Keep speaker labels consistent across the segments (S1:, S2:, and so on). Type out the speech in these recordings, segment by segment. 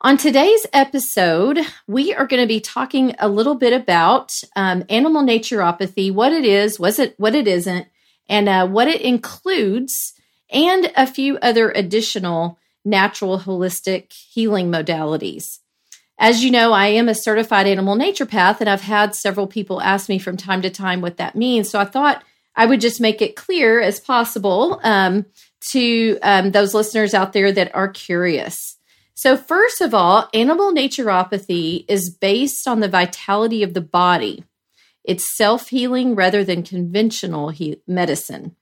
S1: On today's episode, we are going to be talking a little bit about um, animal naturopathy, what it is, was it, what it isn't, and uh, what it includes, and a few other additional natural holistic healing modalities. As you know, I am a certified animal naturopath, and I've had several people ask me from time to time what that means. So I thought I would just make it clear as possible um, to um, those listeners out there that are curious. So, first of all, animal naturopathy is based on the vitality of the body. It's self healing rather than conventional he- medicine.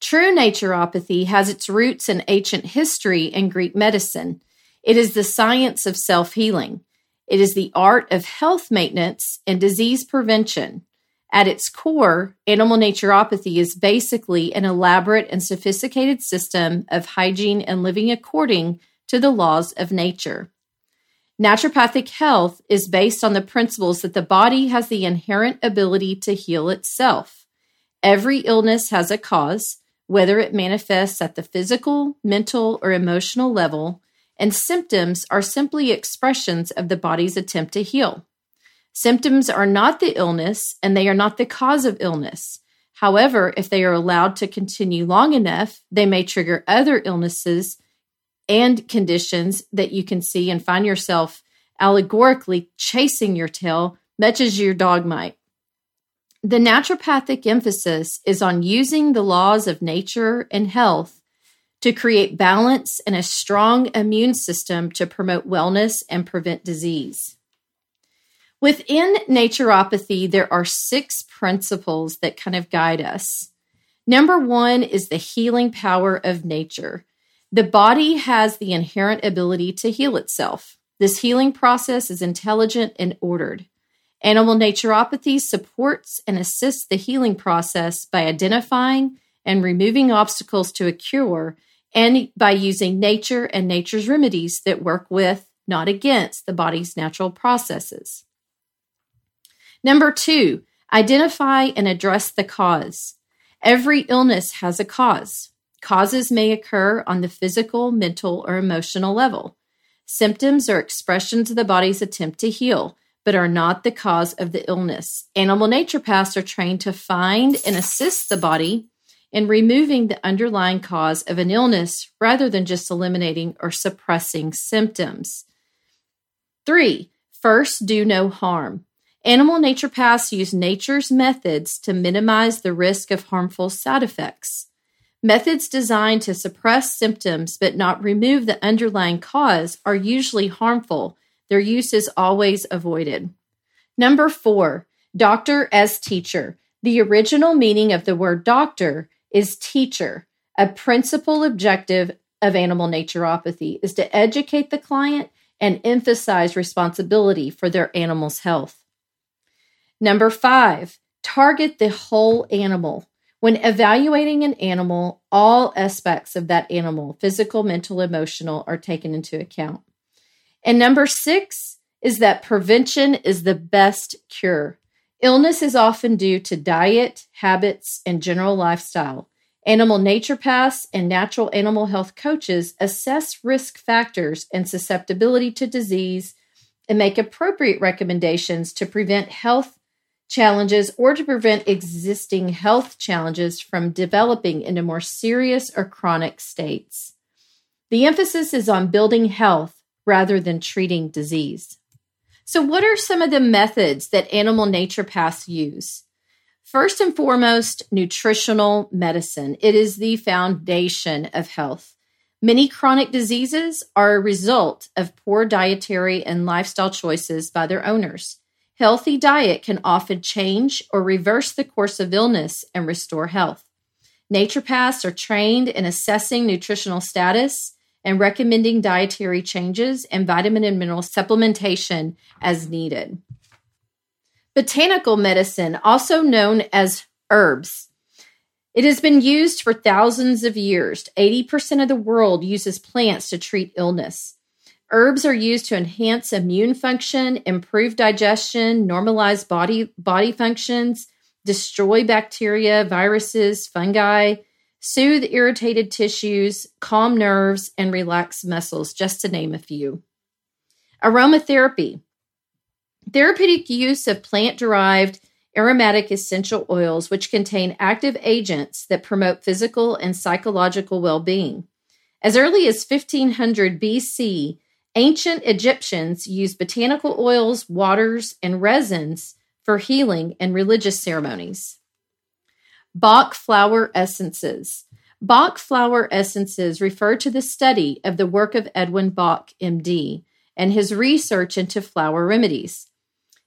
S1: True naturopathy has its roots in ancient history and Greek medicine. It is the science of self healing. It is the art of health maintenance and disease prevention. At its core, animal naturopathy is basically an elaborate and sophisticated system of hygiene and living according to the laws of nature. Naturopathic health is based on the principles that the body has the inherent ability to heal itself. Every illness has a cause, whether it manifests at the physical, mental, or emotional level, and symptoms are simply expressions of the body's attempt to heal. Symptoms are not the illness and they are not the cause of illness. However, if they are allowed to continue long enough, they may trigger other illnesses and conditions that you can see and find yourself allegorically chasing your tail, much as your dog might. The naturopathic emphasis is on using the laws of nature and health to create balance and a strong immune system to promote wellness and prevent disease. Within naturopathy, there are six principles that kind of guide us. Number one is the healing power of nature. The body has the inherent ability to heal itself. This healing process is intelligent and ordered. Animal naturopathy supports and assists the healing process by identifying and removing obstacles to a cure and by using nature and nature's remedies that work with, not against, the body's natural processes. Number two, identify and address the cause. Every illness has a cause. Causes may occur on the physical, mental, or emotional level. Symptoms are expressions of the body's attempt to heal, but are not the cause of the illness. Animal naturopaths are trained to find and assist the body in removing the underlying cause of an illness rather than just eliminating or suppressing symptoms. Three, first, do no harm. Animal naturopaths use nature's methods to minimize the risk of harmful side effects. Methods designed to suppress symptoms but not remove the underlying cause are usually harmful. Their use is always avoided. Number four, doctor as teacher. The original meaning of the word doctor is teacher. A principal objective of animal naturopathy is to educate the client and emphasize responsibility for their animal's health. Number five, target the whole animal. When evaluating an animal, all aspects of that animal, physical, mental, emotional, are taken into account. And number six is that prevention is the best cure. Illness is often due to diet, habits, and general lifestyle. Animal naturopaths and natural animal health coaches assess risk factors and susceptibility to disease and make appropriate recommendations to prevent health challenges or to prevent existing health challenges from developing into more serious or chronic states. The emphasis is on building health rather than treating disease. So, what are some of the methods that animal naturopaths use? First and foremost, nutritional medicine. It is the foundation of health. Many chronic diseases are a result of poor dietary and lifestyle choices by their owners. Healthy diet can often change or reverse the course of illness and restore health. Naturopaths are trained in assessing nutritional status and recommending dietary changes and vitamin and mineral supplementation as needed. Botanical medicine, also known as herbs. It has been used for thousands of years. 80% of the world uses plants to treat illness. Herbs are used to enhance immune function, improve digestion, normalize body, body functions, destroy bacteria, viruses, fungi, soothe irritated tissues, calm nerves, and relax muscles, just to name a few. Aromatherapy. Therapeutic use of plant derived aromatic essential oils, which contain active agents that promote physical and psychological well being. As early as 1500 BC, ancient Egyptians used botanical oils, waters, and resins for healing and religious ceremonies. Bach flower essences. Bach flower essences refer to the study of the work of Edward Bach, MD, and his research into flower remedies.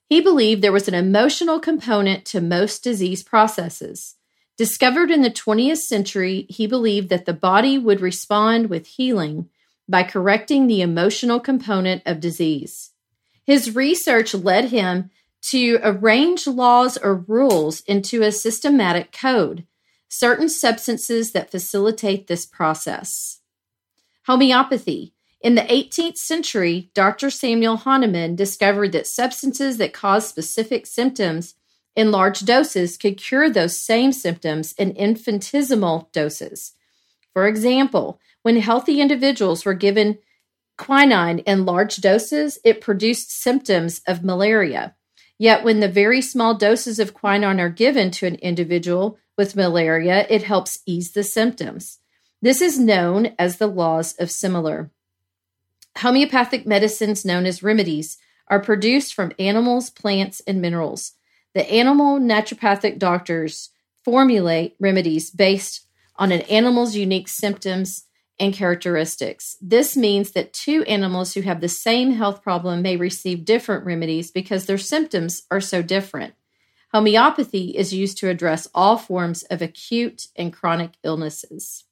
S1: He believed there was an emotional component to most disease processes. Discovered in the 20th century, he believed that the body would respond with healing by correcting the emotional component of disease. His research led him to arrange laws or rules into a systematic code, certain substances that facilitate this process. Homeopathy. In the 18th century, Dr. Samuel Hahnemann discovered that substances that cause specific symptoms in large doses could cure those same symptoms in infinitesimal doses. For example, when healthy individuals were given quinine in large doses, it produced symptoms of malaria. Yet, when the very small doses of quinine are given to an individual with malaria, it helps ease the symptoms. This is known as the laws of similar. Homeopathic medicines, known as remedies, are produced from animals, plants, and minerals. The animal naturopathic doctors formulate remedies based on an animal's unique symptoms and characteristics. This means that two animals who have the same health problem may receive different remedies because their symptoms are so different. Homeopathy is used to address all forms of acute and chronic illnesses.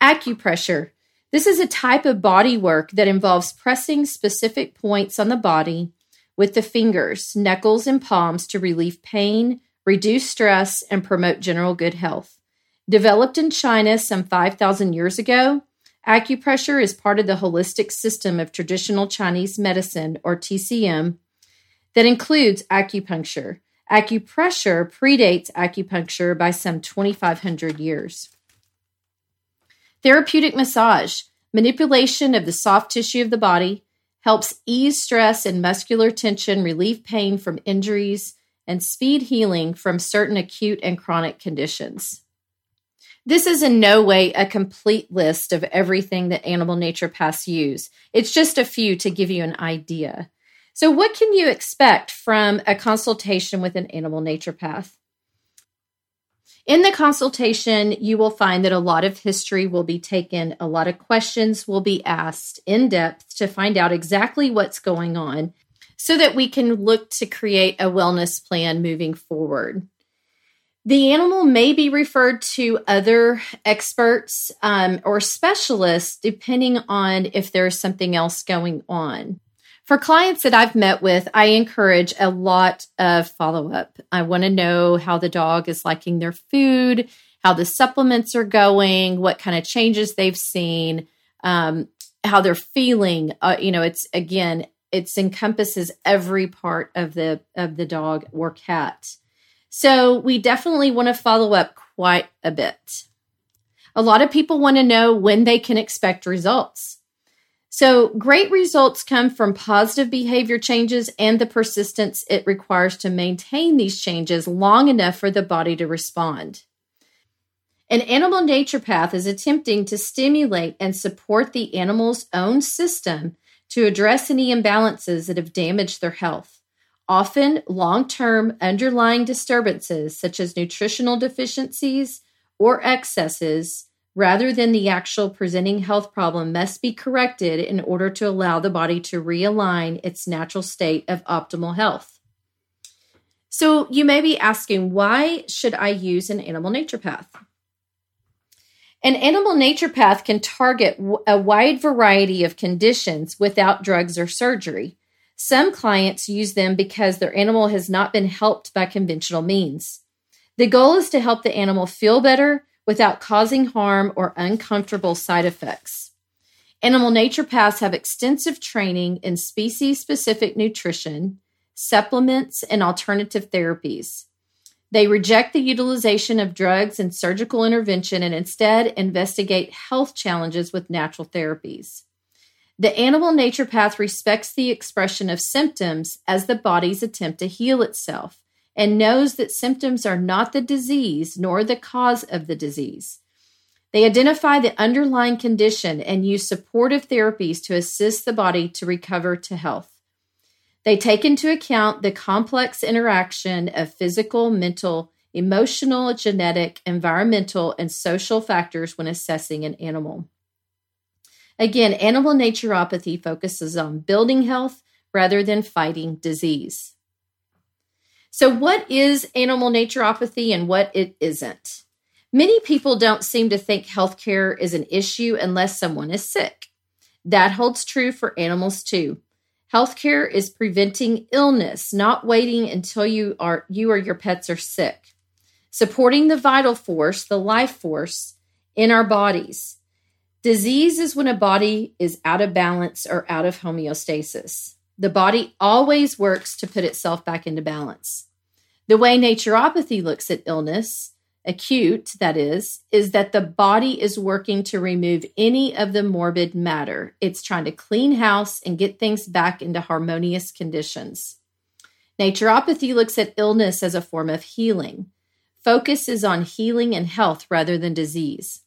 S1: Acupressure. This is a type of body work that involves pressing specific points on the body with the fingers, knuckles, and palms to relieve pain, reduce stress, and promote general good health. Developed in China some 5,000 years ago, acupressure is part of the holistic system of traditional Chinese medicine, or TCM, that includes acupuncture. Acupressure predates acupuncture by some 2,500 years. Therapeutic massage, manipulation of the soft tissue of the body, helps ease stress and muscular tension, relieve pain from injuries, and speed healing from certain acute and chronic conditions. This is in no way a complete list of everything that animal naturopaths use. It's just a few to give you an idea. So, what can you expect from a consultation with an animal naturopath? In the consultation, you will find that a lot of history will be taken, a lot of questions will be asked in depth to find out exactly what's going on so that we can look to create a wellness plan moving forward. The animal may be referred to other experts um, or specialists depending on if there's something else going on. For clients that I've met with, I encourage a lot of follow up. I want to know how the dog is liking their food, how the supplements are going, what kind of changes they've seen, um, how they're feeling. Uh, you know, it's again, it encompasses every part of the of the dog or cat. So we definitely want to follow up quite a bit. A lot of people want to know when they can expect results. So, great results come from positive behavior changes and the persistence it requires to maintain these changes long enough for the body to respond. An animal naturopath is attempting to stimulate and support the animal's own system to address any imbalances that have damaged their health. Often, long term underlying disturbances such as nutritional deficiencies or excesses, rather than the actual presenting health problem, must be corrected in order to allow the body to realign its natural state of optimal health. So, you may be asking, why should I use an animal naturopath? An animal naturopath can target a wide variety of conditions without drugs or surgery. Some clients use them because their animal has not been helped by conventional means. The goal is to help the animal feel better without causing harm or uncomfortable side effects. Animal naturopaths have extensive training in species specific nutrition, supplements, and alternative therapies. They reject the utilization of drugs and surgical intervention and instead investigate health challenges with natural therapies. The animal naturopath respects the expression of symptoms as the body's attempt to heal itself and knows that symptoms are not the disease nor the cause of the disease. They identify the underlying condition and use supportive therapies to assist the body to recover to health. They take into account the complex interaction of physical, mental, emotional, genetic, environmental, and social factors when assessing an animal. Again, animal naturopathy focuses on building health rather than fighting disease. So, what is animal naturopathy and what it isn't? Many people don't seem to think healthcare is an issue unless someone is sick. That holds true for animals too. Healthcare is preventing illness, not waiting until you are you or your pets are sick. Supporting the vital force, the life force in our bodies. Disease is when a body is out of balance or out of homeostasis. The body always works to put itself back into balance. The way naturopathy looks at illness, acute that is, is that the body is working to remove any of the morbid matter. It's trying to clean house and get things back into harmonious conditions. Naturopathy looks at illness as a form of healing. Focus is on healing and health rather than disease.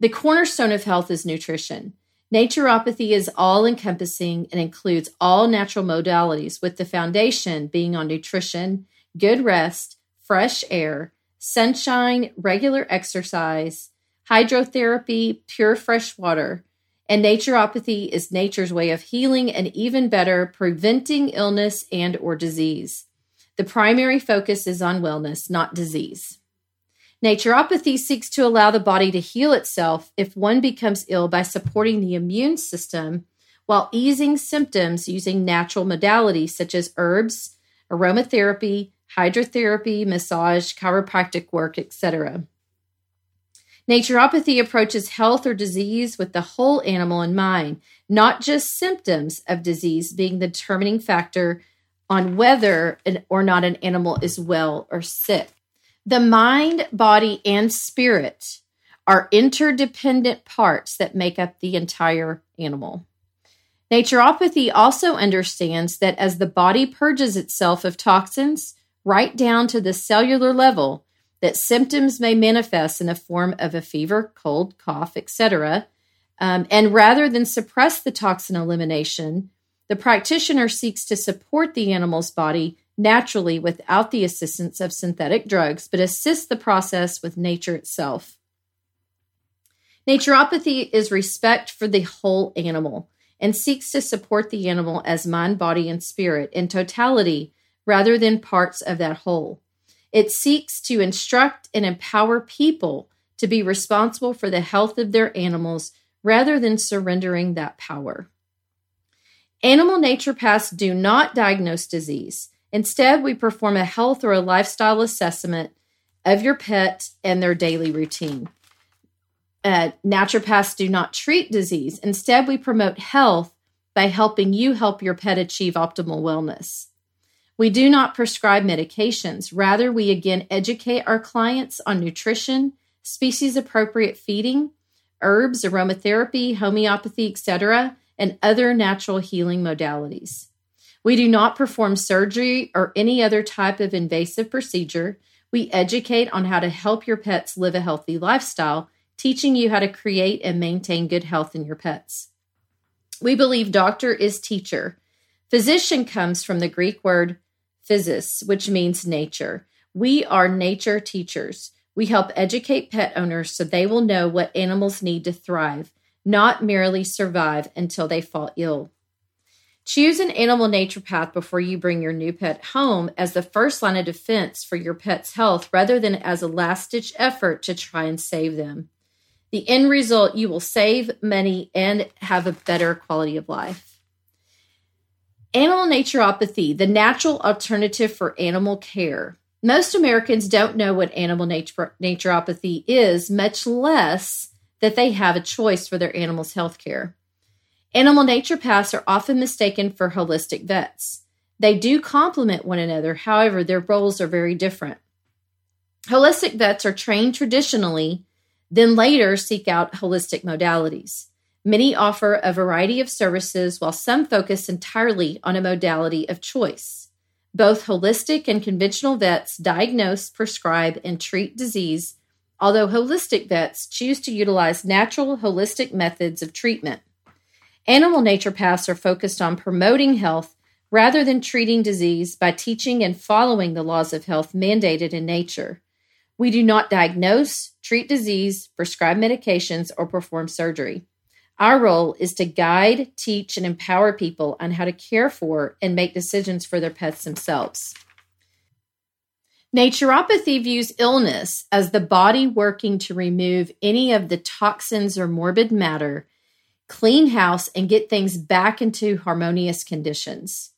S1: The cornerstone of health is nutrition. Naturopathy is all encompassing and includes all natural modalities, with the foundation being on nutrition, good rest, fresh air, sunshine, regular exercise, hydrotherapy, pure fresh water. And naturopathy is nature's way of healing and even better, preventing illness and or disease. The primary focus is on wellness, not disease. Naturopathy seeks to allow the body to heal itself if one becomes ill by supporting the immune system while easing symptoms using natural modalities such as herbs, aromatherapy, hydrotherapy, massage, chiropractic work, etc. Naturopathy approaches health or disease with the whole animal in mind, not just symptoms of disease being the determining factor on whether an, or not an animal is well or sick. The mind, body, and spirit are interdependent parts that make up the entire animal. Naturopathy also understands that as the body purges itself of toxins, right down to the cellular level, that symptoms may manifest in the form of a fever, cold, cough, etc. Um, and rather than suppress the toxin elimination, the practitioner seeks to support the animal's body naturally without the assistance of synthetic drugs, but assist the process with nature itself. Naturopathy is respect for the whole animal and seeks to support the animal as mind, body, and spirit in totality rather than parts of that whole. It seeks to instruct and empower people to be responsible for the health of their animals rather than surrendering that power. Animal naturopaths do not diagnose disease. Instead, we perform a health or a lifestyle assessment of your pet and their daily routine. Uh, naturopaths do not treat disease. Instead, we promote health by helping you help your pet achieve optimal wellness. We do not prescribe medications. Rather, we again educate our clients on nutrition, species appropriate feeding, herbs, aromatherapy, homeopathy, etc., and other natural healing modalities. We do not perform surgery or any other type of invasive procedure. We educate on how to help your pets live a healthy lifestyle, teaching you how to create and maintain good health in your pets. We believe doctor is teacher. Physician comes from the Greek word physis, which means nature. We are nature teachers. We help educate pet owners so they will know what animals need to thrive, not merely survive until they fall ill. Choose an animal naturopath before you bring your new pet home as the first line of defense for your pet's health rather than as a last ditch effort to try and save them. The end result, you will save money and have a better quality of life. Animal naturopathy, the natural alternative for animal care. Most Americans don't know what animal nature, naturopathy is, much less that they have a choice for their animal's health care. Animal naturopaths are often mistaken for holistic vets. They do complement one another, however, their roles are very different. Holistic vets are trained traditionally, then later seek out holistic modalities. Many offer a variety of services, while some focus entirely on a modality of choice. Both holistic and conventional vets diagnose, prescribe, and treat disease, although holistic vets choose to utilize natural holistic methods of treatment. Animal naturopaths are focused on promoting health rather than treating disease by teaching and following the laws of health mandated in nature. We do not diagnose, treat disease, prescribe medications, or perform surgery. Our role is to guide, teach, and empower people on how to care for and make decisions for their pets themselves. Naturopathy views illness as the body working to remove any of the toxins or morbid matter clean house, and get things back into harmonious conditions.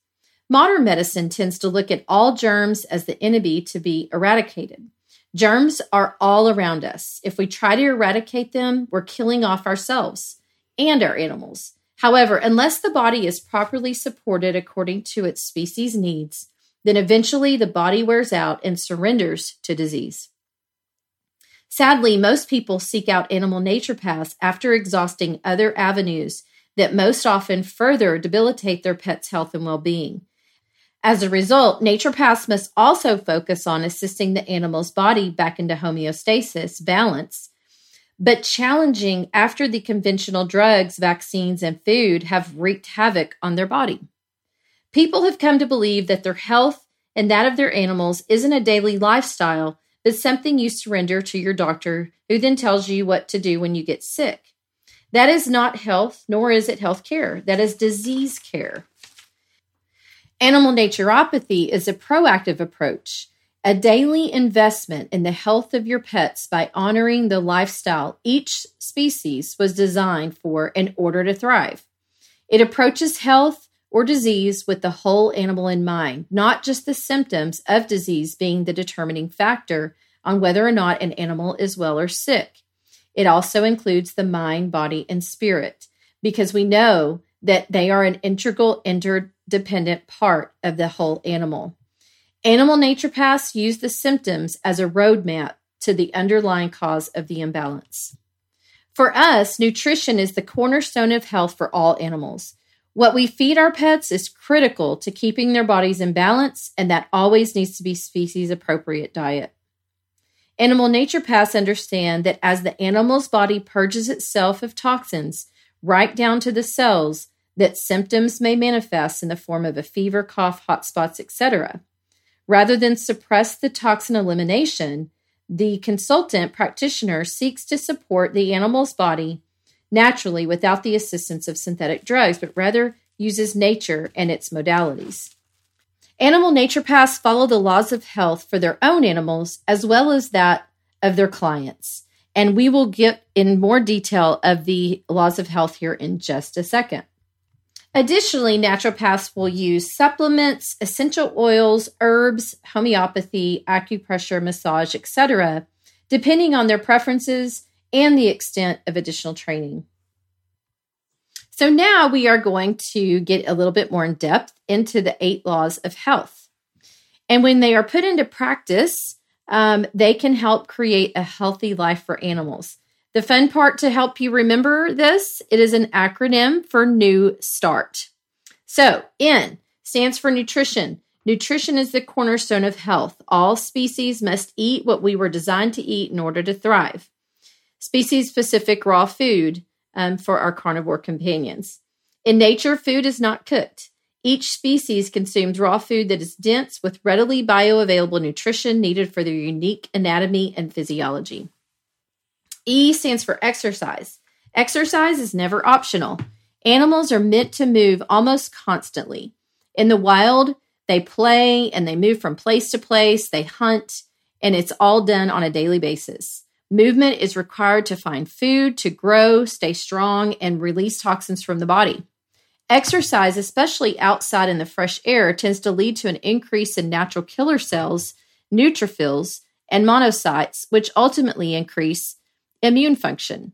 S1: Modern medicine tends to look at all germs as the enemy to be eradicated. Germs are all around us. If we try to eradicate them, we're killing off ourselves and our animals. However, unless the body is properly supported according to its species needs, then eventually the body wears out and surrenders to disease. Sadly, most people seek out animal naturopaths after exhausting other avenues that most often further debilitate their pet's health and well being. As a result, naturopaths must also focus on assisting the animal's body back into homeostasis, balance, but challenging after the conventional drugs, vaccines, and food have wreaked havoc on their body. People have come to believe that their health and that of their animals isn't a daily lifestyle, but something you surrender to your doctor, who then tells you what to do when you get sick. That is not health, nor is it health care. That is disease care. Animal naturopathy is a proactive approach, a daily investment in the health of your pets by honoring the lifestyle each species was designed for in order to thrive. It approaches health or disease with the whole animal in mind, not just the symptoms of disease being the determining factor on whether or not an animal is well or sick. It also includes the mind, body, and spirit, because we know that they are an integral, interdependent part of the whole animal. Animal naturopaths use the symptoms as a roadmap to the underlying cause of the imbalance. For us, nutrition is the cornerstone of health for all animals. What we feed our pets is critical to keeping their bodies in balance, and that always needs to be species appropriate diet. Animal naturopaths understand that as the animal's body purges itself of toxins, right down to the cells, that symptoms may manifest in the form of a fever, cough, hot spots, etc. Rather than suppress the toxin elimination, the consultant practitioner seeks to support the animal's body naturally without the assistance of synthetic drugs, but rather uses nature and its modalities. Animal naturopaths follow the laws of health for their own animals as well as that of their clients. And we will get in more detail of the laws of health here in just a second. Additionally, naturopaths will use supplements, essential oils, herbs, homeopathy, acupressure, massage, etc., depending on their preferences and the extent of additional training. So now we are going to get a little bit more in depth into the eight laws of health. And when they are put into practice, um, they can help create a healthy life for animals. The fun part to help you remember this, it is an acronym for New Start. So, N stands for nutrition. Nutrition is the cornerstone of health. All species must eat what we were designed to eat in order to thrive species specific raw food um, for our carnivore companions. In nature, food is not cooked. Each species consumes raw food that is dense with readily bioavailable nutrition needed for their unique anatomy and physiology. E stands for exercise. Exercise is never optional. Animals are meant to move almost constantly. In the wild, they play and they move from place to place, they hunt, and it's all done on a daily basis. Movement is required to find food, to grow, stay strong, and release toxins from the body. Exercise, especially outside in the fresh air, tends to lead to an increase in natural killer cells, neutrophils, and monocytes, which ultimately increase immune function.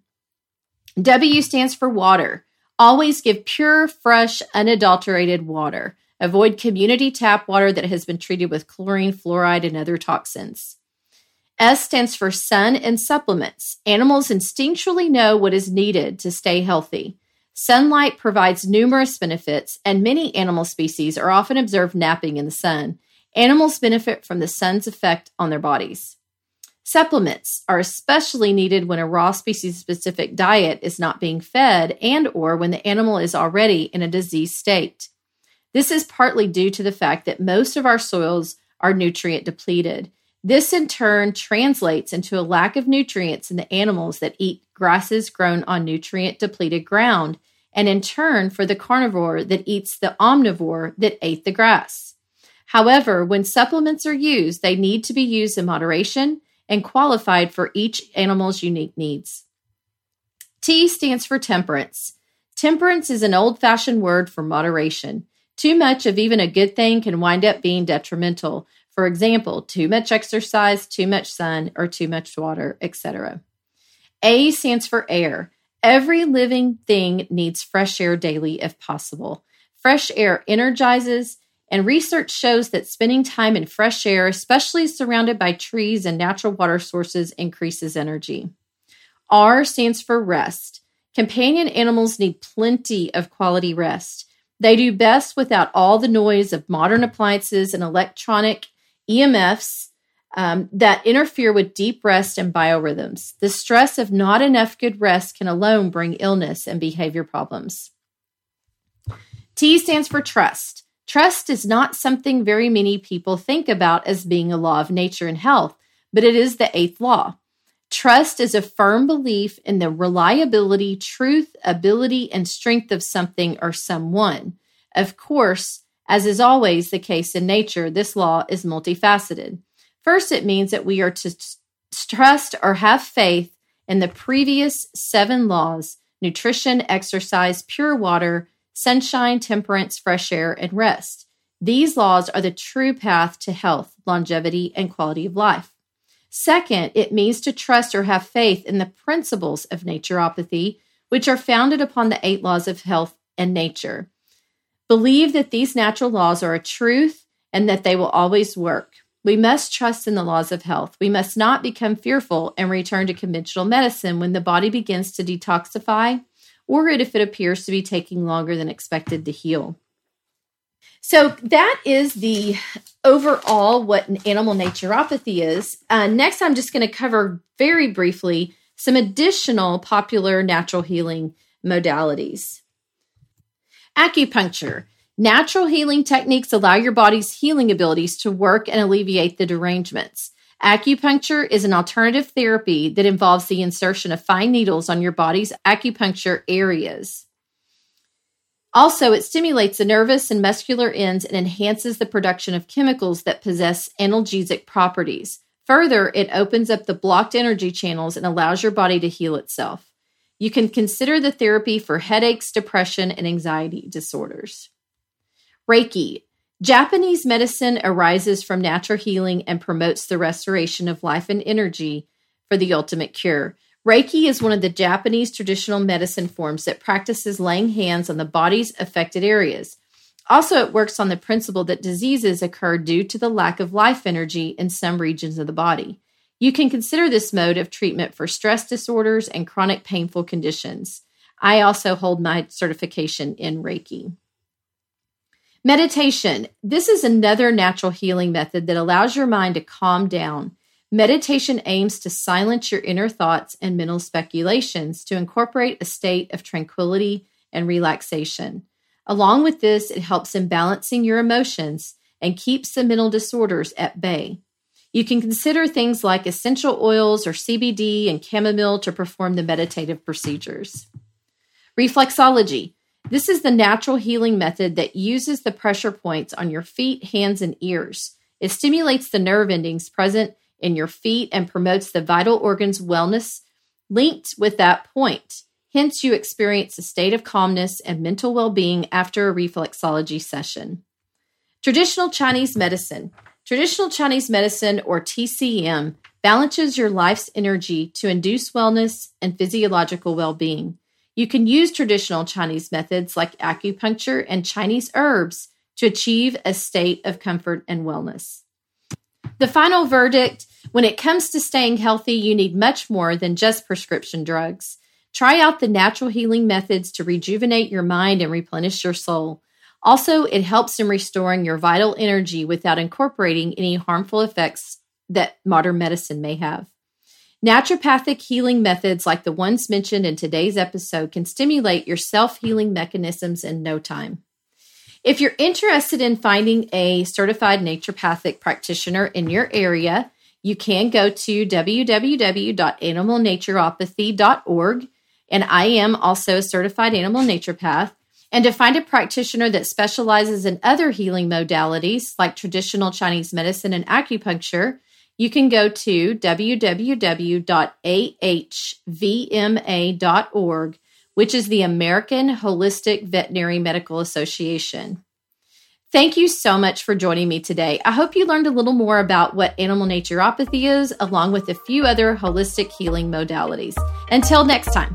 S1: W stands for water. Always give pure, fresh, unadulterated water. Avoid community tap water that has been treated with chlorine, fluoride, and other toxins. S stands for sun and supplements. Animals instinctually know what is needed to stay healthy. Sunlight provides numerous benefits, and many animal species are often observed napping in the sun. Animals benefit from the sun's effect on their bodies. Supplements are especially needed when a raw species specific diet is not being fed and or when the animal is already in a diseased state. This is partly due to the fact that most of our soils are nutrient depleted. This in turn translates into a lack of nutrients in the animals that eat grasses grown on nutrient depleted ground, and in turn for the carnivore that eats the omnivore that ate the grass. However, when supplements are used, they need to be used in moderation and qualified for each animal's unique needs. T stands for temperance. Temperance is an old fashioned word for moderation. Too much of even a good thing can wind up being detrimental. For example, too much exercise, too much sun, or too much water, etc. A stands for air. Every living thing needs fresh air daily if possible. Fresh air energizes, and research shows that spending time in fresh air, especially surrounded by trees and natural water sources, increases energy. R stands for rest. Companion animals need plenty of quality rest. They do best without all the noise of modern appliances and electronic EMFs um, that interfere with deep rest and biorhythms. The stress of not enough good rest can alone bring illness and behavior problems. T stands for trust. Trust is not something very many people think about as being a law of nature and health, but it is the eighth law. Trust is a firm belief in the reliability, truth, ability, and strength of something or someone. Of course, as is always the case in nature, this law is multifaceted. First, it means that we are to trust or have faith in the previous seven laws nutrition, exercise, pure water, sunshine, temperance, fresh air, and rest. These laws are the true path to health, longevity, and quality of life. Second, it means to trust or have faith in the principles of naturopathy, which are founded upon the eight laws of health and nature. Believe that these natural laws are a truth and that they will always work. We must trust in the laws of health. We must not become fearful and return to conventional medicine when the body begins to detoxify or if it appears to be taking longer than expected to heal. So that is the overall what an animal naturopathy is. Uh, next, I'm just going to cover very briefly some additional popular natural healing modalities. Acupuncture. Natural healing techniques allow your body's healing abilities to work and alleviate the derangements. Acupuncture is an alternative therapy that involves the insertion of fine needles on your body's acupuncture areas. Also, it stimulates the nervous and muscular ends and enhances the production of chemicals that possess analgesic properties. Further, it opens up the blocked energy channels and allows your body to heal itself. You can consider the therapy for headaches, depression, and anxiety disorders. Reiki Japanese medicine arises from natural healing and promotes the restoration of life and energy for the ultimate cure. Reiki is one of the Japanese traditional medicine forms that practices laying hands on the body's affected areas. Also, it works on the principle that diseases occur due to the lack of life energy in some regions of the body. You can consider this mode of treatment for stress disorders and chronic painful conditions. I also hold my certification in Reiki. Meditation. This is another natural healing method that allows your mind to calm down. Meditation aims to silence your inner thoughts and mental speculations to incorporate a state of tranquility and relaxation. Along with this, it helps in balancing your emotions and keeps the mental disorders at bay. You can consider things like essential oils or CBD and chamomile to perform the meditative procedures. Reflexology. This is the natural healing method that uses the pressure points on your feet, hands, and ears. It stimulates the nerve endings present in your feet and promotes the vital organs' wellness linked with that point. Hence, you experience a state of calmness and mental well being after a reflexology session. Traditional Chinese medicine. Traditional Chinese medicine, or TCM, balances your life's energy to induce wellness and physiological well being. You can use traditional Chinese methods like acupuncture and Chinese herbs to achieve a state of comfort and wellness. The final verdict when it comes to staying healthy, you need much more than just prescription drugs. Try out the natural healing methods to rejuvenate your mind and replenish your soul. Also, it helps in restoring your vital energy without incorporating any harmful effects that modern medicine may have. Naturopathic healing methods like the ones mentioned in today's episode can stimulate your self healing mechanisms in no time. If you're interested in finding a certified naturopathic practitioner in your area, you can go to www.animalnaturopathy.org. And I am also a certified animal naturopath. And to find a practitioner that specializes in other healing modalities like traditional Chinese medicine and acupuncture, you can go to www.ahvma.org, which is the American Holistic Veterinary Medical Association. Thank you so much for joining me today. I hope you learned a little more about what animal naturopathy is, along with a few other holistic healing modalities. Until next time.